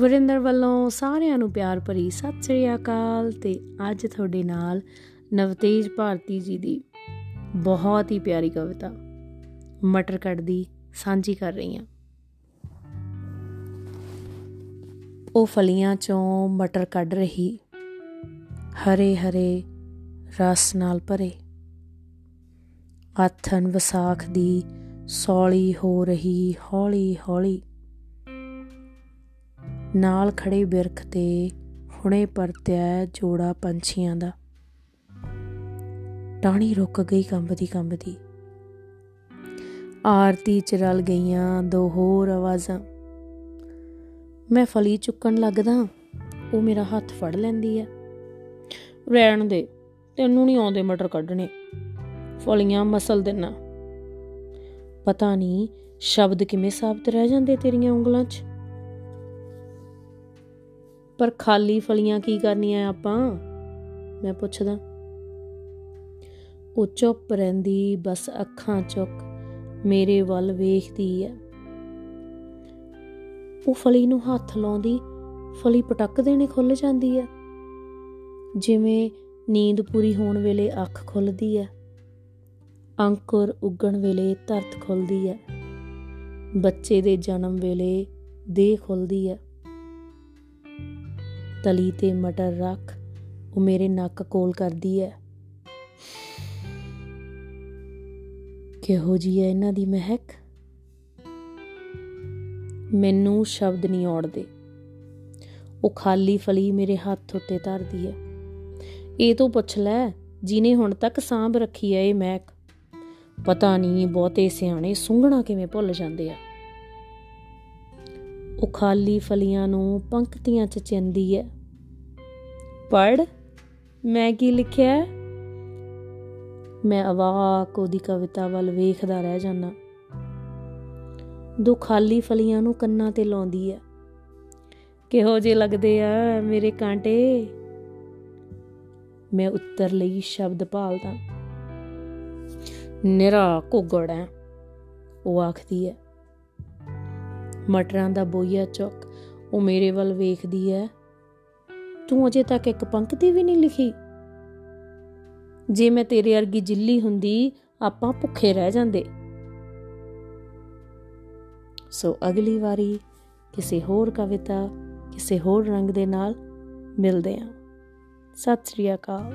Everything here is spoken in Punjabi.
ਵਰਿੰਦਰ ਵੱਲੋਂ ਸਾਰਿਆਂ ਨੂੰ ਪਿਆਰ ਭਰੀ ਸਤਿ ਸ੍ਰੀ ਅਕਾਲ ਤੇ ਅੱਜ ਤੁਹਾਡੇ ਨਾਲ ਨਵਤੇਜ ਭਾਰਤੀ ਜੀ ਦੀ ਬਹੁਤ ਹੀ ਪਿਆਰੀ ਕਵਿਤਾ, ਮਟਰ ਕੱਢਦੀ ਸਾਂਝੀ ਕਰ ਰਹੀ ਹਾਂ। ਉਹ ਫਲੀਆਂ ਚੋਂ ਮਟਰ ਕੱਢ ਰਹੀ, ਹਰੇ ਹਰੇ ਰਸ ਨਾਲ ਭਰੇ। ਆਥਨ ਵਿਸਾਖ ਦੀ ਸੌਲੀ ਹੋ ਰਹੀ ਹੌਲੀ ਹੌਲੀ। ਨਾਲ ਖੜੇ ਬਿਰਖ ਤੇ ਹੁਣੇ ਪਰਤਿਆ ਜੋੜਾ ਪੰਛੀਆਂ ਦਾ। ਟਾਣੀ ਰੁਕ ਗਈ ਕੰਬਦੀ ਕੰਬਦੀ। ਆਰਤੀ ਚ ਰਲ ਗਈਆਂ ਦੋ ਹੋਰ ਆਵਾਜ਼ਾਂ। ਮੈਂ ਫਲੀ ਚੁੱਕਣ ਲੱਗਦਾ, ਉਹ ਮੇਰਾ ਹੱਥ ਫੜ ਲੈਂਦੀ ਐ ਰਹਿਣ ਦੇ, ਤੈਨੂੰ ਨਹੀਂ ਆਉਂਦੇ ਮਟਰ ਕੱਢਣੇ। ਫਲੀਆਂ ਮਸਲ ਦੇਣਾ ਪਤਾ ਨਹੀਂ ਸ਼ਬਦ ਕਿਵੇਂ ਸਾਬਤ ਰਹਿ ਜਾਂਦੇ ਤੇਰੀਆਂ ਉਂਗਲਾਂ 'ਚ। ਪਰ ਖਾਲੀ ਫਲੀਆਂ ਕੀ ਕਰਨੀਆਂ ਆਪਾਂ? ਮੈਂ ਪੁੱਛਦਾ। ਉਹ ਚੁੱਪ ਰਹਿੰਦੀ, ਬਸ ਅੱਖਾਂ ਚੁੱਕ ਮੇਰੇ ਵੱਲ ਵੇਖਦੀ ਐ। ਉਹ ਫਲੀ ਨੂੰ ਹੱਥ ਲਾਉਂਦੀ, ਫਲੀ ਪਟਕ ਦੇਣੇ ਖੁੱਲ ਜਾਂਦੀ ਐ। ਜਿਵੇਂ ਨੀਂਦ ਪੂਰੀ ਹੋਣ ਵੇਲੇ ਅੱਖ ਖੁੱਲਦੀ ਐ। ਅੰਕੁਰ ਉੱਗਣ ਵੇਲੇ ਧਰਤ ਖੁੱਲਦੀ ਐ। ਬੱਚੇ ਦੇ ਜਨਮ ਵੇਲੇ ਦੇਹ ਖੁੱਲਦੀ ਐ। ਤਲੀ ਤੇ ਮਟਰ ਰੱਖ, ਉਹ ਮੇਰੇ ਨੱਕ ਕੋਲ ਕਰਦੀ ਐ। ਕਿਹੋ ਜੀ ਐ ਇਹਨਾਂ ਦੀ ਮਹਿਕ? ਮੈਨੂੰ ਸ਼ਬਦ ਨਹੀਂ ਆਉੜਦੇ ਉਹ ਖਾਲੀ ਫਲੀ ਮੇਰੇ ਹੱਥ ਉੱਤੇ ਧਰਦੀ ਐ। ਇਹ ਤੋਂ ਪੁੱਛ ਲੈ, ਜਿਨੇ ਹੁਣ ਤੱਕ ਸਾਂਭ ਰੱਖੀ ਐ ਇਹ ਮਹਿਕ? ਪਤਾ ਨਹੀਂ ਬਹੁਤੇ ਸਿਆਣੇ ਸੁੰਘਣਾ ਕਿਵੇਂ ਭੁੱਲ ਜਾਂਦੇ ਆ। ਉਹ ਖਾਲੀ ਫਲੀਆਂ ਨੂੰ ਪੰਕਤੀਆਂ ਚ ਚਿੰਦੀ ਐ। ਪੜ ਮੈਂ ਕੀ ਲਿਖਿਆ? ਮੈਂ ਅਵਾਕ ਉਹਦੀ ਕਵਿਤਾ ਵੱਲ ਵੇਖਦਾ ਰਹਿ ਜਾਣਾ ਦੋ ਖਾਲੀ ਫਲੀਆਂ ਨੂੰ ਕੰਨਾਂ ਤੇ ਲਾਉਂਦੀ ਐ। ਕਿਹੋ ਜੇ ਲੱਗਦੇ ਆ ਮੇਰੇ ਕਾਂਟੇ? ਮੈਂ ਉੱਤਰ ਲਈ ਸ਼ਬਦ ਭਾਲਦਾ। ਨਿਰਾ ਘੁਗੜ ਹੈ ਉਹ ਆਖਦੀ ਹੈ ਮਟਰਾਂ ਦਾ ਬੋਈਆ ਚੁੱਕ, ਉਹ ਮੇਰੇ ਵੱਲ ਵੇਖਦੀ ਹੈ ਤੂੰ ਅਜੇ ਤੱਕ ਇੱਕ ਪੰਕਤੀ ਵੀ ਨਹੀਂ ਲਿਖੀ। ਜੇ ਮੈਂ ਤੇਰੇ ਵਰਗੀ ਜਿੱਲੀ ਹੁੰਦੀ, ਆਪਾਂ ਭੁੱਖੇ ਰਹਿ ਜਾਂਦੇ। ਸੋ ਅਗਲੀ ਵਾਰੀ ਕਿਸੇ ਹੋਰ ਕਵਿਤਾ, ਕਿਸੇ ਹੋਰ ਰੰਗ ਦੇ ਨਾਲ ਮਿਲਦੇ ਹਾਂ ਸਤਿ ਸ੍ਰੀ ਅਕਾਲ।